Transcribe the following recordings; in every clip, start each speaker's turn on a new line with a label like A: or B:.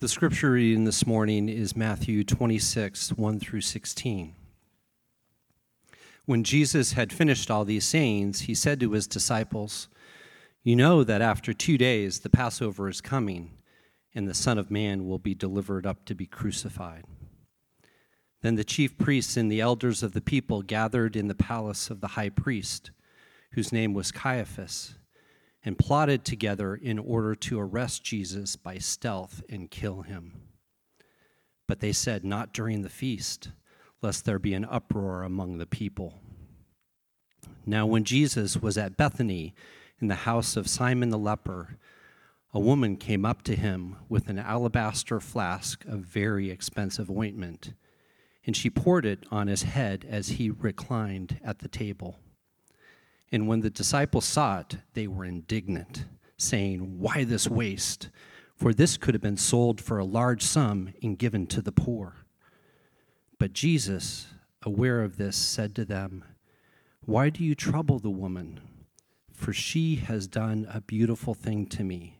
A: The scripture reading this morning is Matthew 26, 1 through 16. When Jesus had finished all these sayings, he said to his disciples, You know that after two days the Passover is coming, and the Son of Man will be delivered up to be crucified. Then the chief priests and the elders of the people gathered in the palace of the high priest, whose name was Caiaphas, and plotted together in order to arrest Jesus by stealth and kill him. But they said, Not during the feast lest there be an uproar among the people. Now, when Jesus was at Bethany in the house of Simon the leper, a woman came up to him with an alabaster flask of very expensive ointment, and she poured it on his head as he reclined at the table. And when the disciples saw it, they were indignant, saying, Why this waste? For this could have been sold for a large sum and given to the poor. But Jesus, aware of this, said to them, Why do you trouble the woman? For she has done a beautiful thing to me.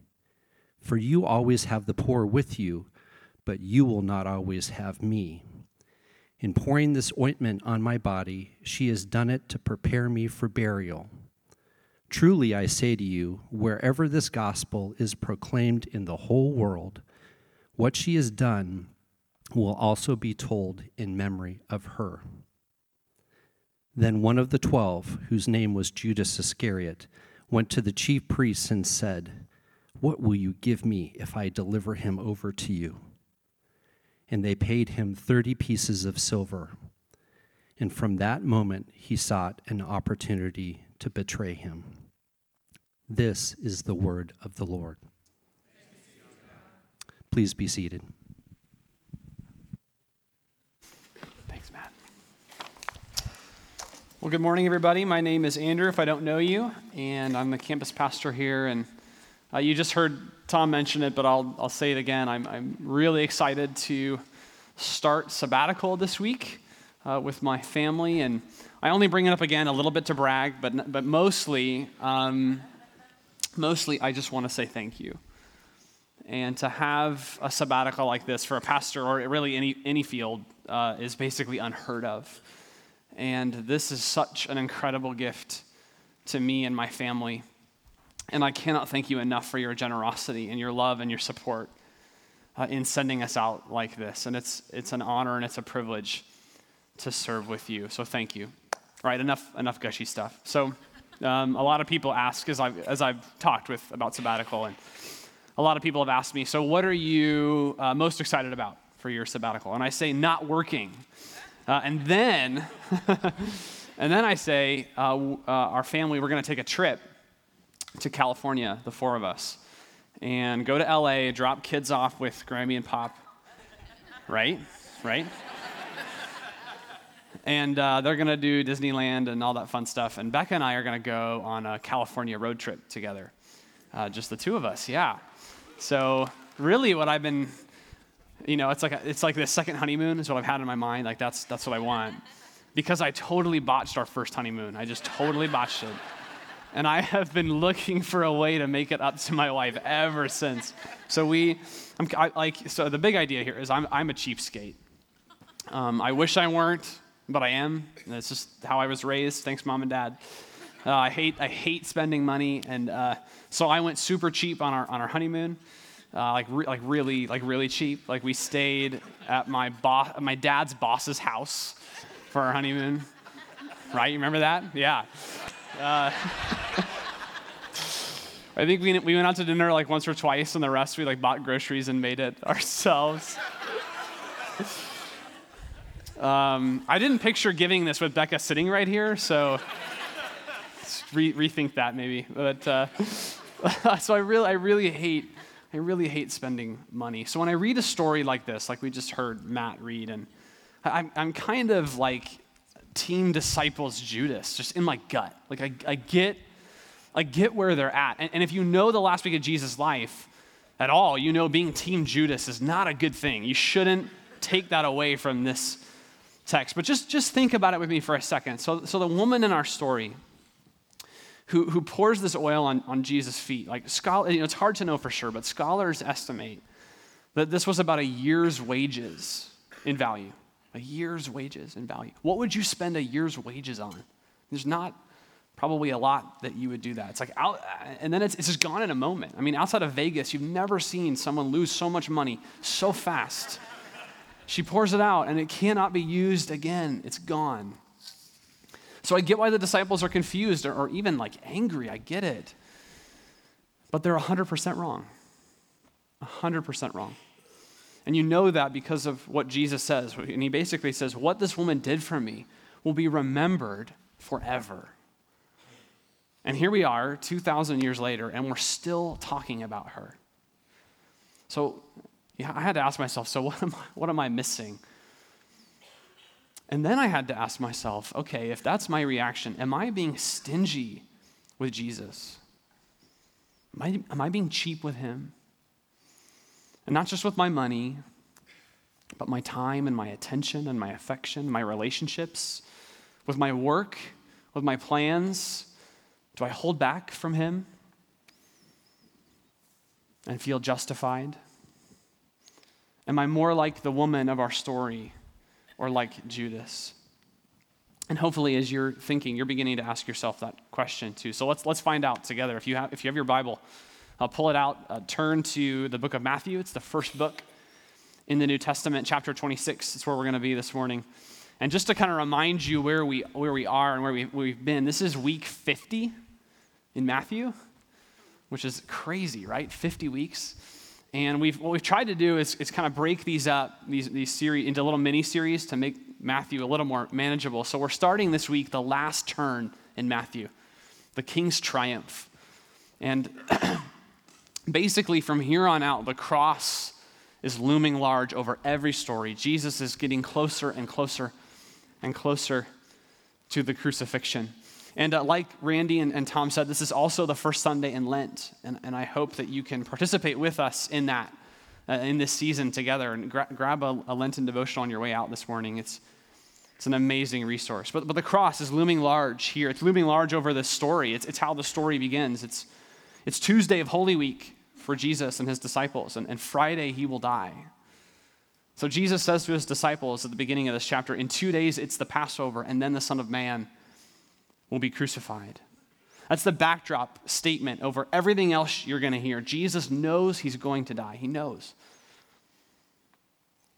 A: For you always have the poor with you, but you will not always have me. In pouring this ointment on my body, she has done it to prepare me for burial. Truly, I say to you, wherever this gospel is proclaimed in the whole world, what she has done will also be told in memory of her. Then one of the twelve, whose name was Judas Iscariot, went to the chief priests and said, What will you give me if I deliver him over to you? And they paid him thirty pieces of silver. And from that moment he sought an opportunity to betray him. This is the word of the Lord. Please be seated. Thanks, Matt.
B: Well, good morning, everybody. My name is Andrew, if I don't know you, and I'm the campus pastor here. And uh, you just heard Tom mention it, but I'll, I'll say it again. I'm, I'm really excited to start sabbatical this week uh, with my family. And I only bring it up again a little bit to brag, but, but mostly, um, mostly, I just want to say thank you. And to have a sabbatical like this for a pastor or really any, any field uh, is basically unheard of. And this is such an incredible gift to me and my family. And I cannot thank you enough for your generosity and your love and your support uh, in sending us out like this. And it's, it's an honor and it's a privilege to serve with you. So thank you. Right, enough, enough gushy stuff. So um, a lot of people ask, as I've, as I've talked with about sabbatical, and a lot of people have asked me, so what are you uh, most excited about for your sabbatical? And I say, not working. Uh, and then, and then I say, uh, uh, our family, we're going to take a trip to California, the four of us, and go to LA, drop kids off with Grammy and Pop. Right? Right? and uh, they're going to do Disneyland and all that fun stuff. And Becca and I are going to go on a California road trip together. Uh, just the two of us, yeah. So, really, what I've been you know, it's like a, it's like the second honeymoon is what I've had in my mind. Like that's that's what I want, because I totally botched our first honeymoon. I just totally botched it, and I have been looking for a way to make it up to my wife ever since. So we, I'm I, like, so the big idea here is I'm I'm a cheapskate. Um, I wish I weren't, but I am. That's just how I was raised. Thanks, mom and dad. Uh, I hate I hate spending money, and uh, so I went super cheap on our on our honeymoon uh, like re- like really like really cheap. Like we stayed at my boss my dad's boss's house for our honeymoon. Right? You remember that? Yeah. I think we, we went out to dinner like once or twice, and the rest we like bought groceries and made it ourselves. um, I didn't picture giving this with Becca sitting right here, so re- rethink that maybe. But uh, so I really, I really hate I really hate spending money. So when I read a story like this, like we just heard Matt read, and I'm, I'm kind of like team disciples Judas, just in my gut. Like I, I get, I get where they're at. And, and if you know the last week of Jesus' life at all, you know being team Judas is not a good thing. You shouldn't take that away from this text. But just, just think about it with me for a second. So, so the woman in our story, who, who pours this oil on, on Jesus' feet. Like, scholar, you know, it's hard to know for sure, but scholars estimate that this was about a year's wages in value. A year's wages in value. What would you spend a year's wages on? There's not probably a lot that you would do that. It's like out, uh, and then it's, it's just gone in a moment. I mean, outside of Vegas, you've never seen someone lose so much money so fast. She pours it out and it cannot be used again. It's gone. So I get why the disciples are confused or, or even like angry. I get it. But they're 100% wrong. 100% wrong. And you know that because of what Jesus says. And he basically says, What this woman did for me will be remembered forever. And here we are, 2,000 years later, and we're still talking about her. So yeah, I had to ask myself, so what am I, what am I missing? And then I had to ask myself, okay, if that's my reaction, am I being stingy with Jesus? Am I, am I being cheap with him? And not just with my money, but my time and my attention and my affection, my relationships, with my work, with my plans. Do I hold back from him and feel justified? Am I more like the woman of our story or like Judas? And hopefully, as you're thinking, you're beginning to ask yourself that question too. So let's, let's find out together. If you have, if you have your Bible, I'll pull it out, uh, turn to the book of Matthew. It's the first book in the New Testament, chapter 26. It's where we're going to be this morning. And just to kind of remind you where we, where we are and where we, we've been, this is week 50 in Matthew, which is crazy, right? 50 weeks. And we've, what we've tried to do is, is kind of break these up, these, these series, into little mini series to make Matthew a little more manageable. So we're starting this week the last turn in Matthew, the King's Triumph. And basically, from here on out, the cross is looming large over every story. Jesus is getting closer and closer and closer to the crucifixion. And uh, like Randy and, and, Tom said, this is also the first Sunday in Lent. And, and I hope that you can participate with us in that, uh, in this season together. And gra- grab a, a, Lenten devotional on your way out this morning. It's, it's an amazing resource. But, but the cross is looming large here. It's looming large over this story. It's, it's how the story begins. It's, it's Tuesday of Holy Week for Jesus and his disciples, and, and Friday he will die. So Jesus says to his disciples at the beginning of this chapter, In two days it's the Passover, and then the Son of Man will be crucified. That's the backdrop statement over everything else you're going to hear. Jesus knows he's going to die. He knows.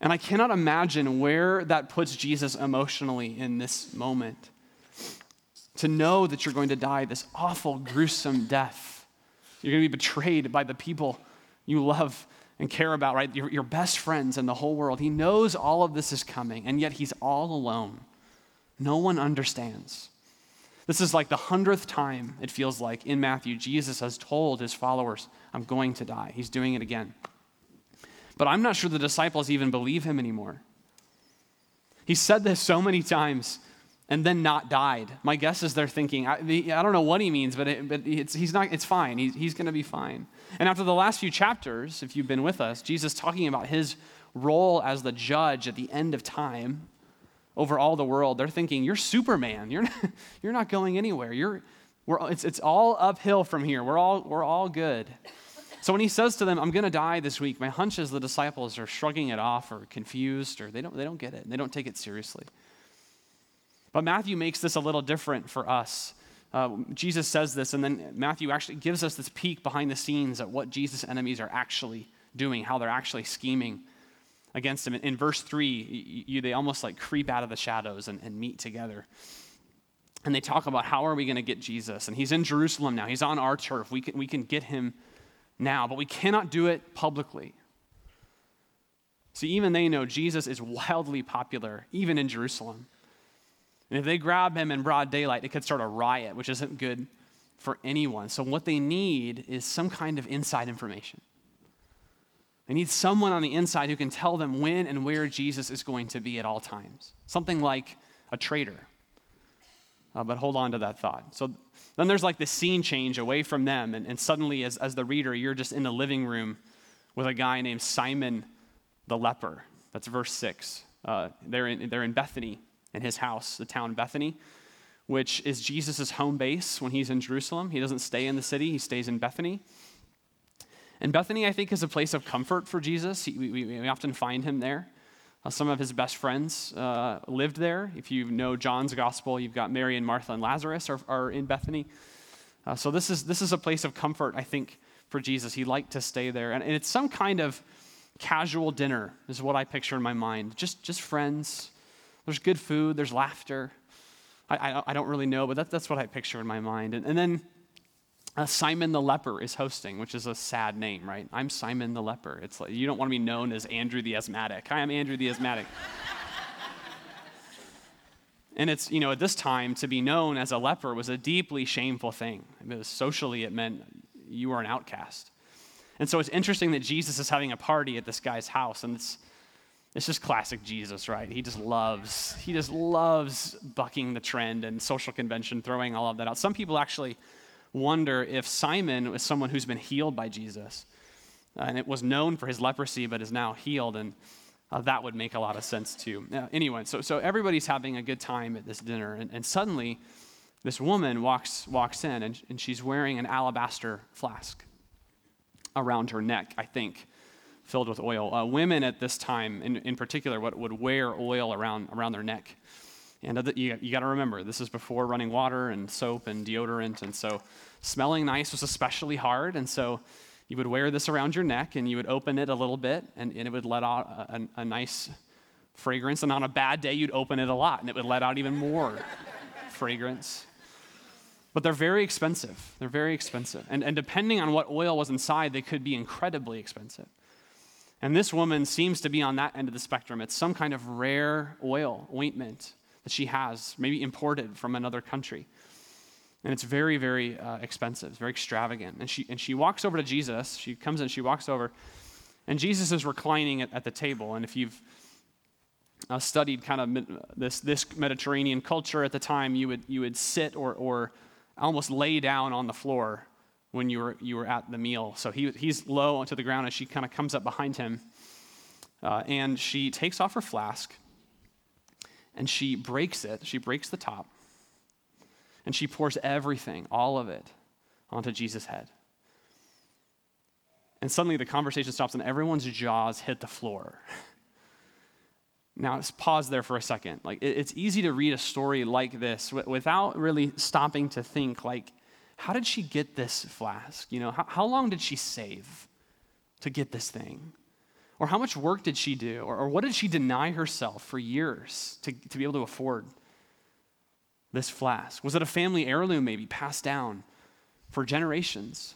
B: And I cannot imagine where that puts Jesus emotionally in this moment. To know that you're going to die this awful, gruesome death you're going to be betrayed by the people you love and care about, right? Your, your best friends in the whole world. He knows all of this is coming, and yet he's all alone. No one understands. This is like the hundredth time, it feels like, in Matthew, Jesus has told his followers, I'm going to die. He's doing it again. But I'm not sure the disciples even believe him anymore. He said this so many times and then not died. My guess is they're thinking, I, I don't know what he means, but, it, but it's, he's not, it's fine. He's, he's going to be fine. And after the last few chapters, if you've been with us, Jesus talking about his role as the judge at the end of time over all the world, they're thinking, You're Superman. You're not, you're not going anywhere. You're, we're, it's, it's all uphill from here. We're all, we're all good. So when he says to them, I'm going to die this week, my hunch is the disciples are shrugging it off or confused or they don't, they don't get it. They don't take it seriously. But Matthew makes this a little different for us. Uh, Jesus says this, and then Matthew actually gives us this peek behind the scenes at what Jesus' enemies are actually doing, how they're actually scheming against him. In verse 3, you, they almost like creep out of the shadows and, and meet together. And they talk about how are we going to get Jesus? And he's in Jerusalem now. He's on our turf. We can, we can get him now, but we cannot do it publicly. See, even they know Jesus is wildly popular, even in Jerusalem. And if they grab him in broad daylight, it could start a riot, which isn't good for anyone. So, what they need is some kind of inside information. They need someone on the inside who can tell them when and where Jesus is going to be at all times. Something like a traitor. Uh, but hold on to that thought. So then there's like this scene change away from them. And, and suddenly, as, as the reader, you're just in the living room with a guy named Simon the leper. That's verse 6. Uh, they're, in, they're in Bethany in his house, the town Bethany, which is Jesus' home base when he's in Jerusalem. He doesn't stay in the city, he stays in Bethany. And Bethany, I think, is a place of comfort for Jesus. He, we, we, often find him there. Uh, some of his best friends uh, lived there. If you know John's gospel, you've got Mary and Martha and Lazarus are, are in Bethany. Uh, so this is, this is a place of comfort, I think, for Jesus. He liked to stay there. And, and it's some kind of casual dinner, is what I picture in my mind. Just, just friends. There's good food, there's laughter. I, I, I don't really know, but that, that's what I picture in my mind. And, and then uh, Simon the leper is hosting, which is a sad name, right? I'm Simon the leper. It's like you don't want to be known as Andrew the asthmatic. Hi, I'm Andrew the asthmatic. and it's you know at this time to be known as a leper was a deeply shameful thing. It was, socially, it meant you were an outcast. And so it's interesting that Jesus is having a party at this guy's house, and it's it's just classic Jesus, right? He just loves he just loves bucking the trend and social convention, throwing all of that out. Some people actually wonder if Simon was someone who's been healed by Jesus. Uh, and it was known for his leprosy, but is now healed. And uh, that would make a lot of sense too. Anyway, so, so everybody's having a good time at this dinner. And, and suddenly, this woman walks, walks in, and, and she's wearing an alabaster flask around her neck, I think, filled with oil. Uh, women at this time, in, in particular, would wear oil around, around their neck. And you, you got to remember, this is before running water and soap and deodorant. And so smelling nice was especially hard. And so you would wear this around your neck and you would open it a little bit and, and it would let out a, a, a nice fragrance. And on a bad day, you'd open it a lot and it would let out even more fragrance. But they're very expensive. They're very expensive. And, and depending on what oil was inside, they could be incredibly expensive. And this woman seems to be on that end of the spectrum. It's some kind of rare oil, ointment that she has, maybe imported from another country. And it's very, very uh, expensive, it's very extravagant. And she, and she walks over to Jesus. She comes in, she walks over, and Jesus is reclining at, at the table. And if you've uh, studied kind of this, this Mediterranean culture at the time, you would, you would sit or, or almost lay down on the floor when you were, you were at the meal. So he, he's low onto the ground, and she kind of comes up behind him. Uh, and she takes off her flask and she breaks it, she breaks the top, and she pours everything, all of it, onto Jesus' head. And suddenly the conversation stops and everyone's jaws hit the floor. Now, let's pause there for a second. Like, it's easy to read a story like this without really stopping to think, like, how did she get this flask? You know, how, how long did she save to get this thing? Or how much work did she do? Or, or what did she deny herself for years to, to be able to afford this flask? Was it a family heirloom, maybe passed down for generations?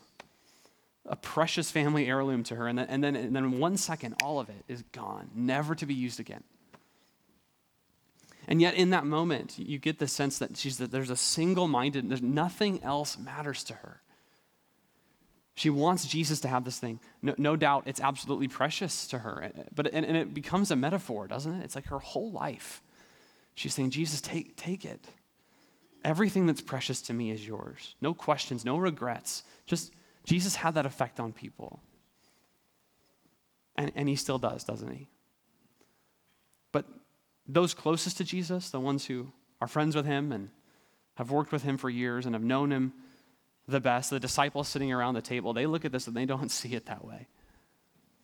B: A precious family heirloom to her. And then, and then, and then in one second, all of it is gone, never to be used again. And yet, in that moment, you get the sense that she's that there's a single minded, there's nothing else matters to her. She wants Jesus to have this thing. No, no doubt it's absolutely precious to her. But, and, and it becomes a metaphor, doesn't it? It's like her whole life. She's saying, Jesus, take, take it. Everything that's precious to me is yours. No questions, no regrets. Just, Jesus had that effect on people. And, and he still does, doesn't he? But those closest to Jesus, the ones who are friends with him and have worked with him for years and have known him the best, the disciples sitting around the table, they look at this and they don't see it that way.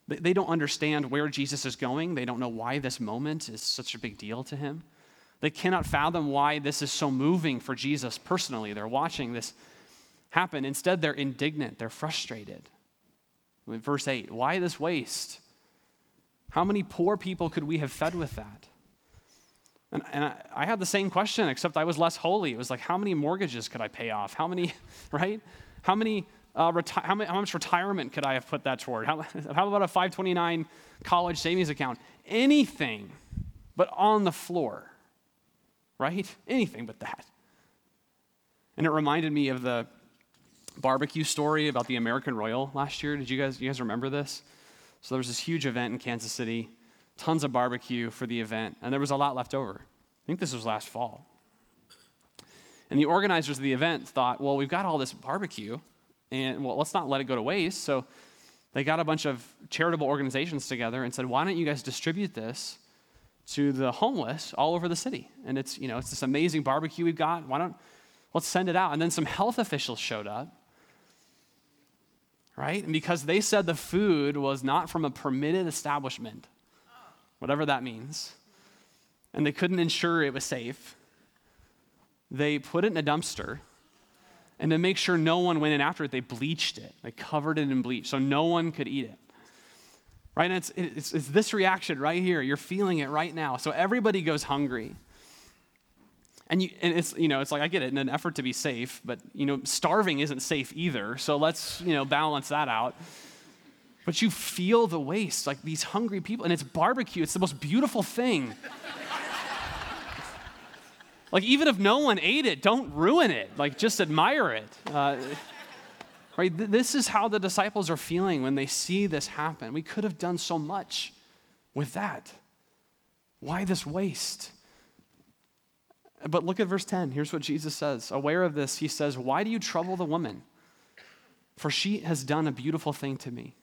B: They don't understand where Jesus is going. They don't know why this moment is such a big deal to him. They cannot fathom why this is so moving for Jesus personally. They're watching this happen. Instead, they're indignant, they're frustrated. Verse 8 Why this waste? How many poor people could we have fed with that? And, and I, I, had the same question, except I was less holy. It was like, how many mortgages could I pay off? How many, right? How many, uh, reti- how, much retirement could I have put that toward? How, how about a 529 college savings account? Anything but on the floor, right? Anything but that. And it reminded me of the barbecue story about the American Royal last year. Did you guys, you guys remember this? So there was this huge event in Kansas City tons of barbecue for the event, and there was a lot left over. I think this was last fall. And the organizers of the event thought, well, we've got all this barbecue, and well, let's not let it go to waste. So they got a bunch of charitable organizations together and said, why don't you guys distribute this to the homeless all over the city? And it's, you know, it's this amazing barbecue we've got. Why don't, let's send it out. And then some health officials showed up right? And because they said the food was not from a permitted establishment, whatever that means, and they couldn't ensure it was safe, they put it in a dumpster. And to make sure no one went in after it, they bleached it. They covered it in bleach so no one could eat it. Right? And it's, it's, it's this reaction right here. You're feeling it right now. So everybody goes hungry. And, you, and it's, you know, it's like, I get it, in an effort to be safe, but, you know, starving isn't safe either. So let's, you know, balance that out. But you feel the waste, like these hungry people, and it's barbecue. It's the most beautiful thing. like, even if no one ate it, don't ruin it. Like, just admire it. Uh, right? This is how the disciples are feeling when they see this happen. We could have done so much with that. Why this waste? But look at verse 10. Here's what Jesus says. Aware of this, he says, Why do you trouble the woman? For she has done a beautiful thing to me.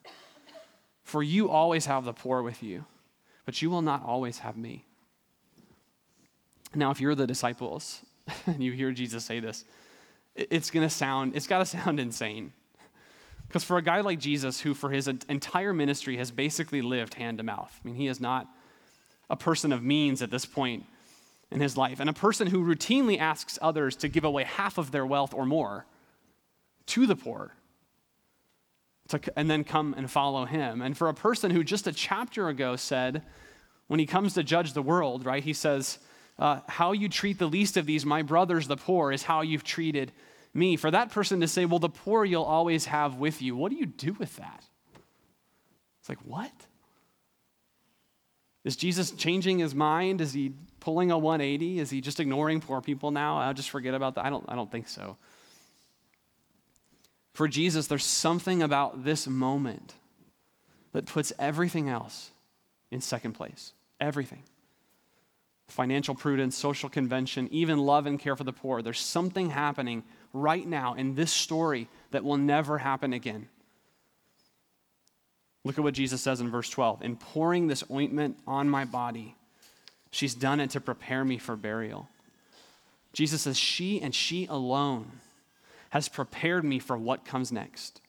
B: For you always have the poor with you, but you will not always have me. Now, if you're the disciples and you hear Jesus say this, it's going to sound, it's got to sound insane. Because for a guy like Jesus, who for his entire ministry has basically lived hand to mouth, I mean, he is not a person of means at this point in his life, and a person who routinely asks others to give away half of their wealth or more to the poor, to, and then come and follow him. And for a person who just a chapter ago said, when he comes to judge the world, right, he says, uh, How you treat the least of these, my brothers, the poor, is how you've treated me. For that person to say, Well, the poor you'll always have with you, what do you do with that? It's like, What? Is Jesus changing his mind? Is he pulling a 180? Is he just ignoring poor people now? I'll just forget about that. I don't, I don't think so. For Jesus, there's something about this moment that puts everything else in second place. Everything. Financial prudence, social convention, even love and care for the poor. There's something happening right now in this story that will never happen again. Look at what Jesus says in verse 12. In pouring this ointment on my body, she's done it to prepare me for burial. Jesus says, She and she alone has prepared me for what comes next.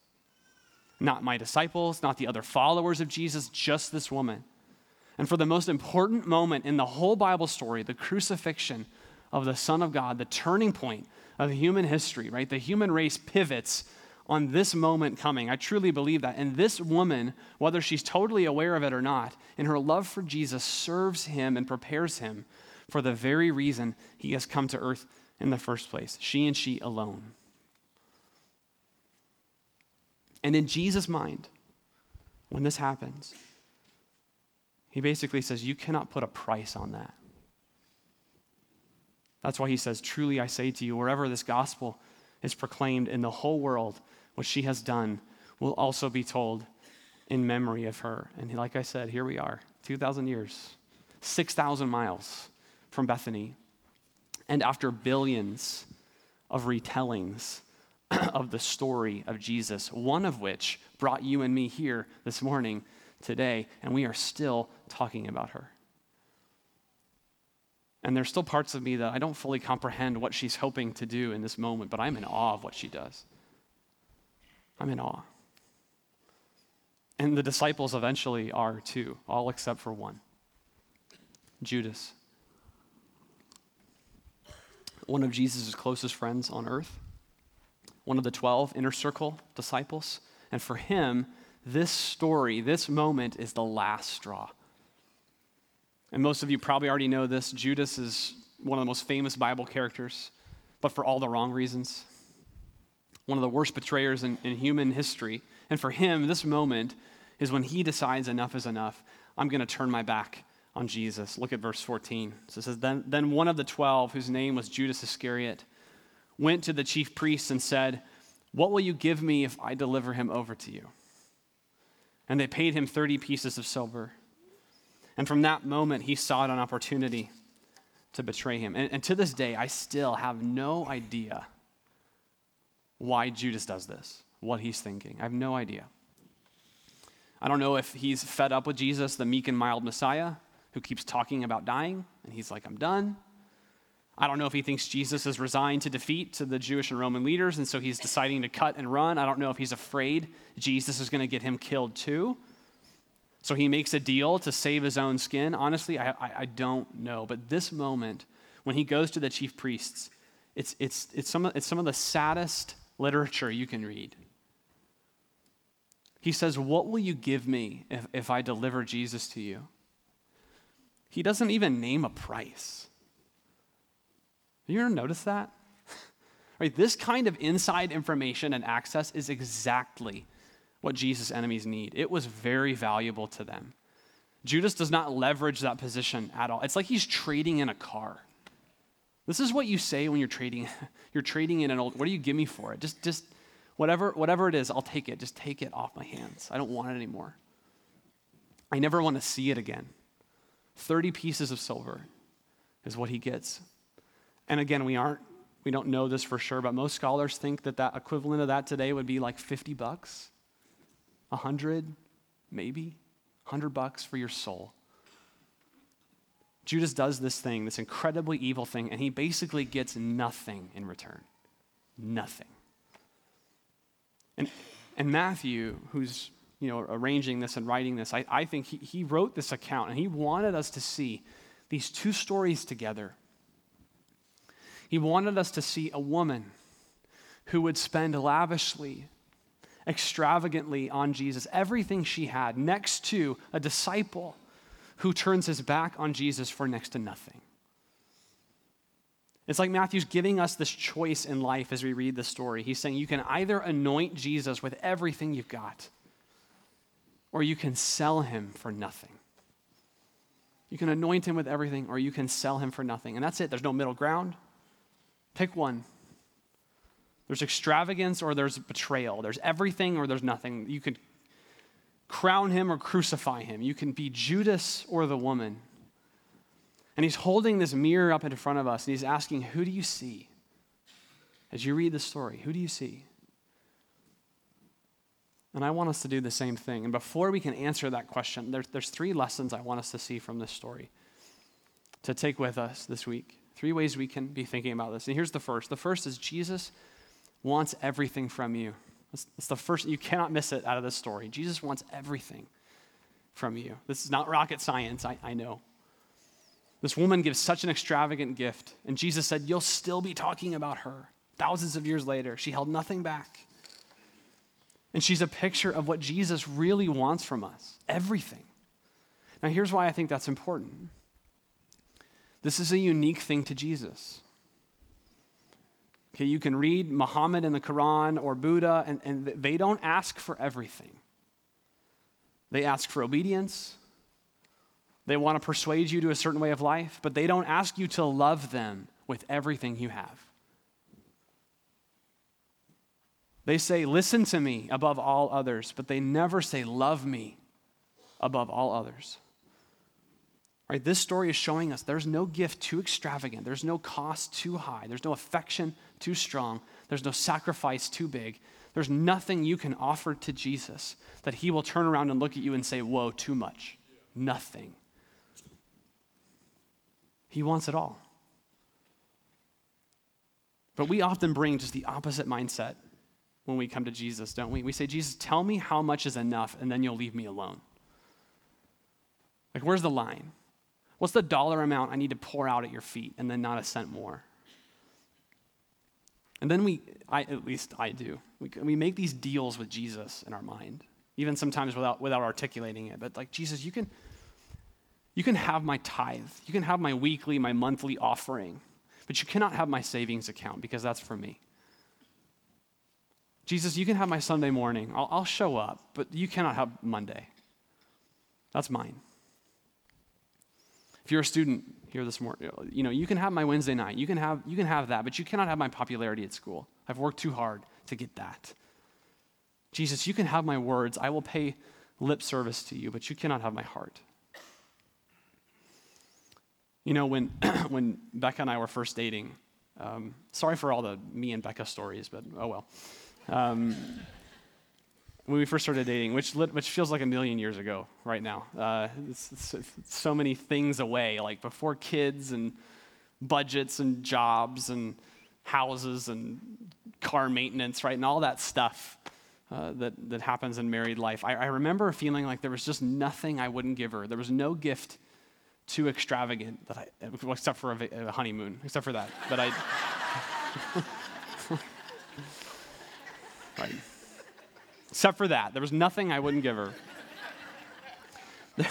B: Not my disciples, not the other followers of Jesus, just this woman. And for the most important moment in the whole Bible story, the crucifixion of the Son of God, the turning point of human history, right? The human race pivots on this moment coming. I truly believe that. And this woman, whether she's totally aware of it or not, in her love for Jesus, serves him and prepares him for the very reason he has come to earth in the first place. She and she alone. And in Jesus' mind, when this happens, he basically says, You cannot put a price on that. That's why he says, Truly I say to you, wherever this gospel is proclaimed in the whole world, what she has done will also be told in memory of her. And like I said, here we are, 2,000 years, 6,000 miles from Bethany. And after billions of retellings of the story of Jesus, one of which brought you and me here this morning, today, and we are still talking about her. And there's still parts of me that I don't fully comprehend what she's hoping to do in this moment, but I'm in awe of what she does. I'm in awe. And the disciples eventually are too, all except for one Judas. One of Jesus' closest friends on earth, one of the 12 inner circle disciples. And for him, this story, this moment is the last straw. And most of you probably already know this. Judas is one of the most famous Bible characters, but for all the wrong reasons one of the worst betrayers in, in human history. And for him, this moment is when he decides enough is enough. I'm going to turn my back on Jesus. Look at verse 14. So it says, then, then one of the twelve, whose name was Judas Iscariot, went to the chief priests and said, What will you give me if I deliver him over to you? And they paid him 30 pieces of silver. And from that moment, he sought an opportunity to betray him. And, and to this day, I still have no idea why Judas does this, what he's thinking. I have no idea. I don't know if he's fed up with Jesus, the meek and mild Messiah, who keeps talking about dying, and he's like, I'm done. I don't know if he thinks Jesus is resigned to defeat to the Jewish and Roman leaders, and so he's deciding to cut and run. I don't know if he's afraid Jesus is going to get him killed too. So he makes a deal to save his own skin. Honestly, I, I, I don't know. But this moment, when he goes to the chief priests, it's, it's, it's, some, of, it's some of the saddest literature you can read. He says, What will you give me if, if I deliver Jesus to you? He doesn't even name a price. You ever notice that? right, this kind of inside information and access is exactly what Jesus' enemies need. It was very valuable to them. Judas does not leverage that position at all. It's like he's trading in a car. This is what you say when you're trading. You're trading in an old. What do you give me for it? Just, just whatever, whatever it is, I'll take it. Just take it off my hands. I don't want it anymore. I never want to see it again. Thirty pieces of silver is what he gets. And again, we aren't, we don't know this for sure, but most scholars think that that equivalent of that today would be like 50 bucks, 100, maybe 100 bucks for your soul. Judas does this thing, this incredibly evil thing, and he basically gets nothing in return. Nothing. And, and Matthew, who's you know, arranging this and writing this, I, I think he, he wrote this account and he wanted us to see these two stories together he wanted us to see a woman who would spend lavishly, extravagantly on Jesus, everything she had, next to a disciple who turns his back on Jesus for next to nothing. It's like Matthew's giving us this choice in life as we read the story. He's saying you can either anoint Jesus with everything you've got, or you can sell him for nothing. You can anoint him with everything, or you can sell him for nothing. And that's it. There's no middle ground. Pick one. There's extravagance or there's betrayal. There's everything or there's nothing. You could crown him or crucify him. You can be Judas or the woman. And he's holding this mirror up in front of us and he's asking, Who do you see? As you read the story, who do you see? And I want us to do the same thing. And before we can answer that question, there's, there's three lessons I want us to see from this story to take with us this week. Three ways we can be thinking about this. And here's the first the first is Jesus wants everything from you. That's, that's the first, you cannot miss it out of this story. Jesus wants everything from you. This is not rocket science, I, I know. This woman gives such an extravagant gift, and Jesus said, You'll still be talking about her thousands of years later. She held nothing back. And she's a picture of what Jesus really wants from us everything. Now, here's why I think that's important this is a unique thing to Jesus. Okay, you can read Muhammad in the Quran or Buddha, and, and they don't ask for everything. They ask for obedience. They want to persuade you to a certain way of life, but they don't ask you to love them with everything you have. They say, Listen to me above all others, but they never say, Love me above all others. Right, this story is showing us there's no gift too extravagant, there's no cost too high, there's no affection too strong, there's no sacrifice too big. There's nothing you can offer to Jesus that he will turn around and look at you and say, Whoa, too much. Nothing. He wants it all. But we often bring just the opposite mindset when we come to Jesus, don't we? We say, Jesus, tell me how much is enough, and then you'll leave me alone. Like, where's the line? What's the dollar amount I need to pour out at your feet and then not a cent more? And then we, I, at least I do, we, we make these deals with Jesus in our mind, even sometimes without, without articulating it. But like, Jesus, you can, you can have my tithe, you can have my weekly, my monthly offering, but you cannot have my savings account because that's for me. Jesus, you can have my Sunday morning. I'll, I'll show up, but you cannot have Monday. That's mine. If you're a student here this morning, you know, you can have my Wednesday night. You can have, you can have that, but you cannot have my popularity at school. I've worked too hard to get that. Jesus, you can have my words. I will pay lip service to you, but you cannot have my heart. You know, when, when Becca and I were first dating, um, sorry for all the me and Becca stories, but oh well. Um, when we first started dating, which, which feels like a million years ago right now. Uh, it's, it's, it's so many things away, like before kids and budgets and jobs and houses and car maintenance, right? And all that stuff uh, that, that happens in married life. I, I remember feeling like there was just nothing I wouldn't give her. There was no gift too extravagant that I, except for a, a honeymoon, except for that. But I. right. Except for that, there was nothing I wouldn't give her.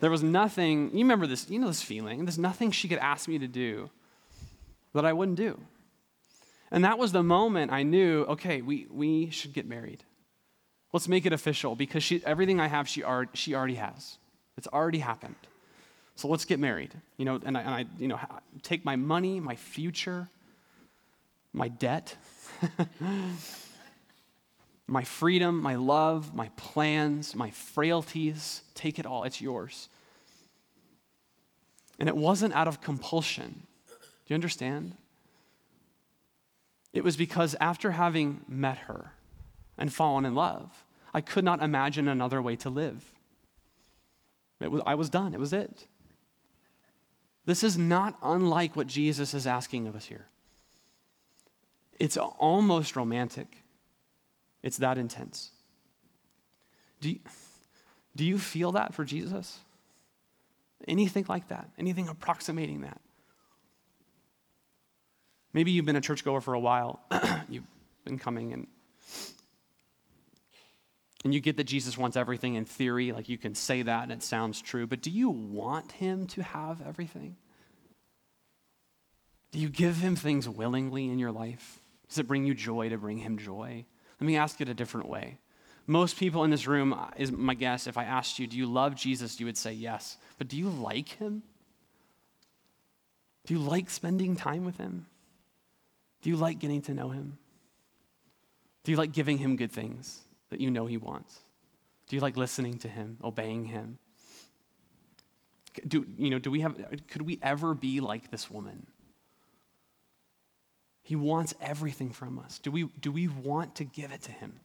B: there was nothing, you remember this, you know this feeling. There's nothing she could ask me to do that I wouldn't do. And that was the moment I knew, okay, we, we should get married. Let's make it official because she, everything I have, she, are, she already has. It's already happened. So let's get married. You know, and I, and I you know, take my money, my future, my debt, my freedom, my love, my plans, my frailties. Take it all. It's yours. And it wasn't out of compulsion. Do you understand? It was because after having met her and fallen in love, I could not imagine another way to live. Was, I was done. It was it. This is not unlike what Jesus is asking of us here. It's almost romantic. It's that intense. Do you, do you feel that for Jesus? Anything like that? Anything approximating that? Maybe you've been a churchgoer for a while. you've been coming and and you get that Jesus wants everything in theory, like you can say that and it sounds true, but do you want him to have everything? Do you give him things willingly in your life? Does it bring you joy to bring him joy? Let me ask it a different way. Most people in this room, uh, is my guess, if I asked you, do you love Jesus, you would say yes. But do you like him? Do you like spending time with him? Do you like getting to know him? Do you like giving him good things that you know he wants? Do you like listening to him, obeying him? Do, you know, do we have, could we ever be like this woman? He wants everything from us. Do we, do we want to give it to him?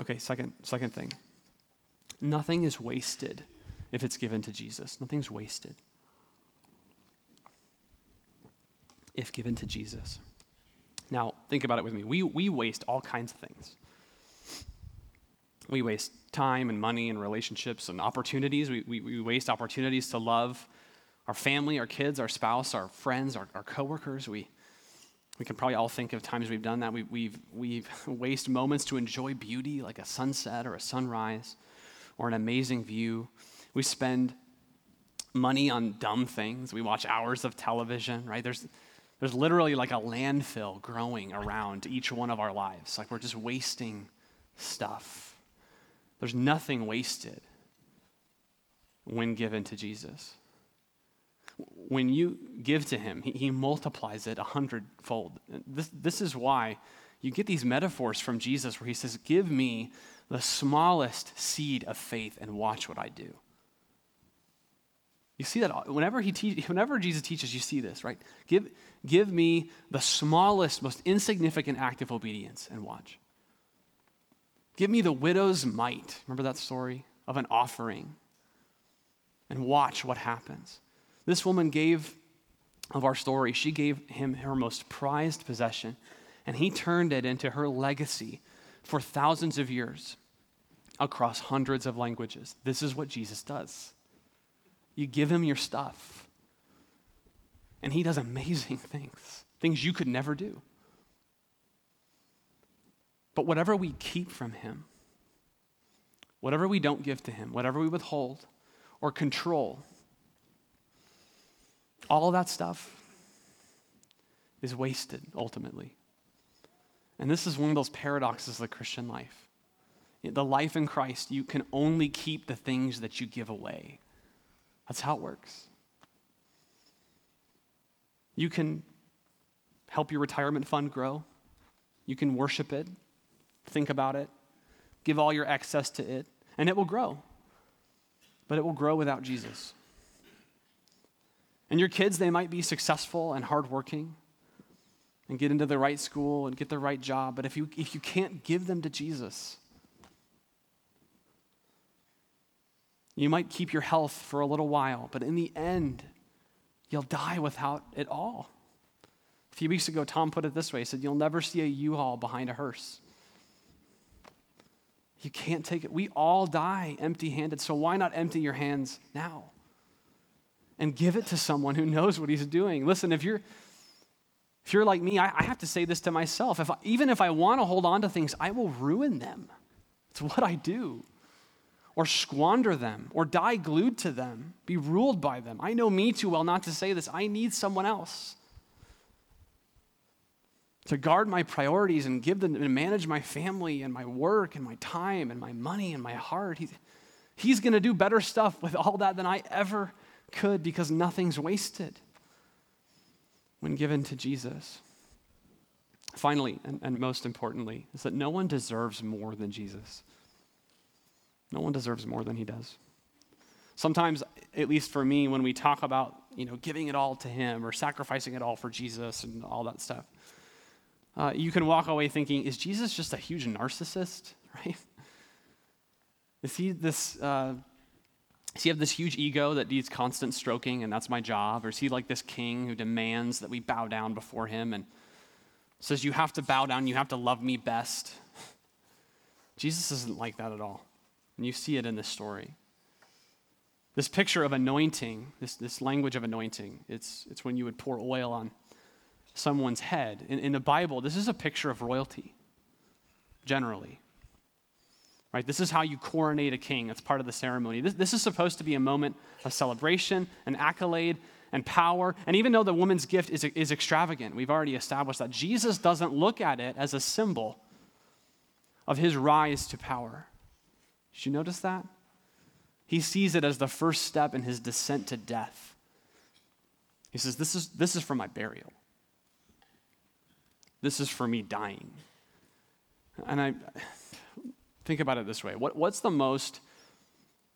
B: Okay, second, second thing. Nothing is wasted if it's given to Jesus. Nothing's wasted if given to Jesus. Now, think about it with me. We, we waste all kinds of things. We waste time and money and relationships and opportunities. We, we, we waste opportunities to love our family, our kids, our spouse, our friends, our, our coworkers. We, we can probably all think of times we've done that. We, we've, we've waste moments to enjoy beauty like a sunset or a sunrise or an amazing view. We spend money on dumb things. We watch hours of television, right? There's, there's literally like a landfill growing around each one of our lives. Like we're just wasting stuff. There's nothing wasted when given to Jesus when you give to him, he, he multiplies it a hundredfold. This, this is why you get these metaphors from Jesus where he says, Give me the smallest seed of faith and watch what I do. You see that whenever, he te- whenever Jesus teaches, you see this, right? Give, give me the smallest, most insignificant act of obedience and watch. Give me the widow's mite. Remember that story of an offering? And watch what happens. This woman gave of our story, she gave him her most prized possession, and he turned it into her legacy for thousands of years across hundreds of languages. This is what Jesus does. You give him your stuff, and he does amazing things, things you could never do. But whatever we keep from him, whatever we don't give to him, whatever we withhold or control, all that stuff is wasted ultimately. And this is one of those paradoxes of the Christian life. The life in Christ, you can only keep the things that you give away. That's how it works. You can help your retirement fund grow. You can worship it, think about it, give all your excess to it, and it will grow. But it will grow without Jesus. And your kids, they might be successful and hardworking and get into the right school and get the right job, but if you, if you can't give them to Jesus, you might keep your health for a little while, but in the end, you'll die without it all. A few weeks ago, Tom put it this way he said, You'll never see a U haul behind a hearse. You can't take it. We all die empty handed, so why not empty your hands now? And give it to someone who knows what he's doing. Listen, if you're if you're like me, I, I have to say this to myself. If I, even if I want to hold on to things, I will ruin them. It's what I do. Or squander them, or die glued to them, be ruled by them. I know me too well not to say this. I need someone else to guard my priorities and give them and manage my family and my work and my time and my money and my heart. He, he's going to do better stuff with all that than I ever could because nothing's wasted when given to Jesus. Finally, and, and most importantly, is that no one deserves more than Jesus. No one deserves more than he does. Sometimes, at least for me, when we talk about you know giving it all to him or sacrificing it all for Jesus and all that stuff, uh, you can walk away thinking, is Jesus just a huge narcissist, right? Is he this, uh, does he have this huge ego that needs constant stroking and that's my job? Or is he like this king who demands that we bow down before him and says, you have to bow down, you have to love me best? Jesus isn't like that at all. And you see it in this story. This picture of anointing, this, this language of anointing, it's, it's when you would pour oil on someone's head. In, in the Bible, this is a picture of royalty, generally. Right? This is how you coronate a king. That's part of the ceremony. This, this is supposed to be a moment of celebration, an accolade, and power. And even though the woman's gift is, is extravagant, we've already established that, Jesus doesn't look at it as a symbol of his rise to power. Did you notice that? He sees it as the first step in his descent to death. He says, This is, this is for my burial. This is for me dying. And I think about it this way what, what's the most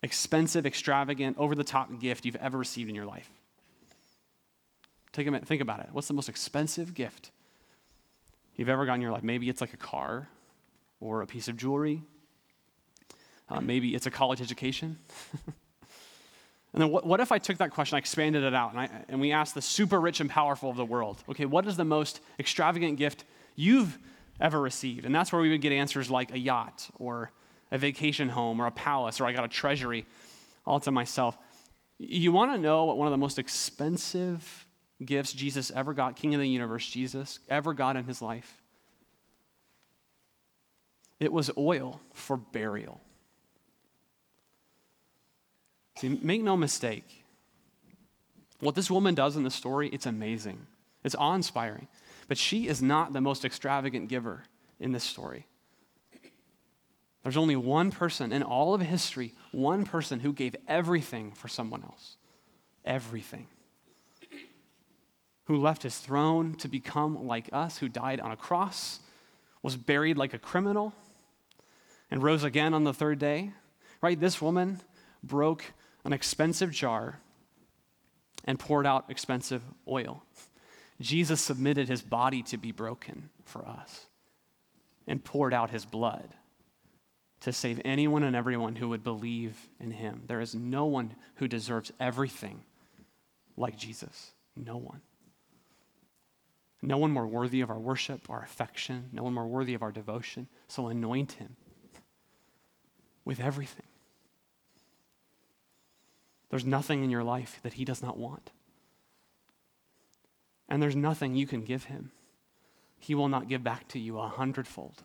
B: expensive, extravagant, over the top gift you've ever received in your life? Take a minute, think about it. What's the most expensive gift you've ever gotten in your life? Maybe it's like a car or a piece of jewelry. Uh, maybe it's a college education. and then what, what if I took that question, I expanded it out, and, I, and we asked the super rich and powerful of the world, okay, what is the most extravagant gift you've ever received? And that's where we would get answers like a yacht or a vacation home or a palace or I got a treasury all to myself. You want to know what one of the most expensive gifts Jesus ever got, King of the universe, Jesus, ever got in his life? It was oil for burial. See, make no mistake. What this woman does in the story, it's amazing. It's awe inspiring. But she is not the most extravagant giver in this story. There's only one person in all of history, one person who gave everything for someone else. Everything. Who left his throne to become like us, who died on a cross, was buried like a criminal, and rose again on the third day. Right? This woman broke an expensive jar and poured out expensive oil. Jesus submitted his body to be broken for us and poured out his blood to save anyone and everyone who would believe in him. There is no one who deserves everything like Jesus. No one. No one more worthy of our worship, our affection, no one more worthy of our devotion. So anoint him with everything. There's nothing in your life that He does not want. And there's nothing you can give Him. He will not give back to you a hundredfold.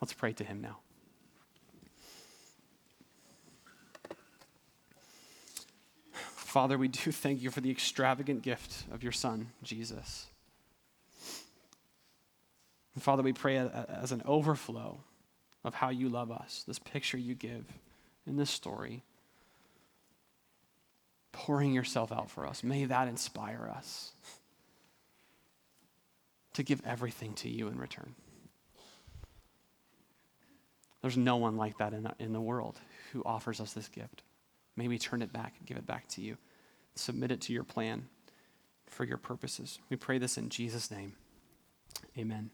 B: Let's pray to Him now. Father, we do thank you for the extravagant gift of your Son, Jesus. And Father, we pray as an overflow of how you love us, this picture you give in this story, pouring yourself out for us. May that inspire us to give everything to you in return. There's no one like that in, in the world who offers us this gift. May we turn it back and give it back to you. Submit it to your plan for your purposes. We pray this in Jesus' name. Amen.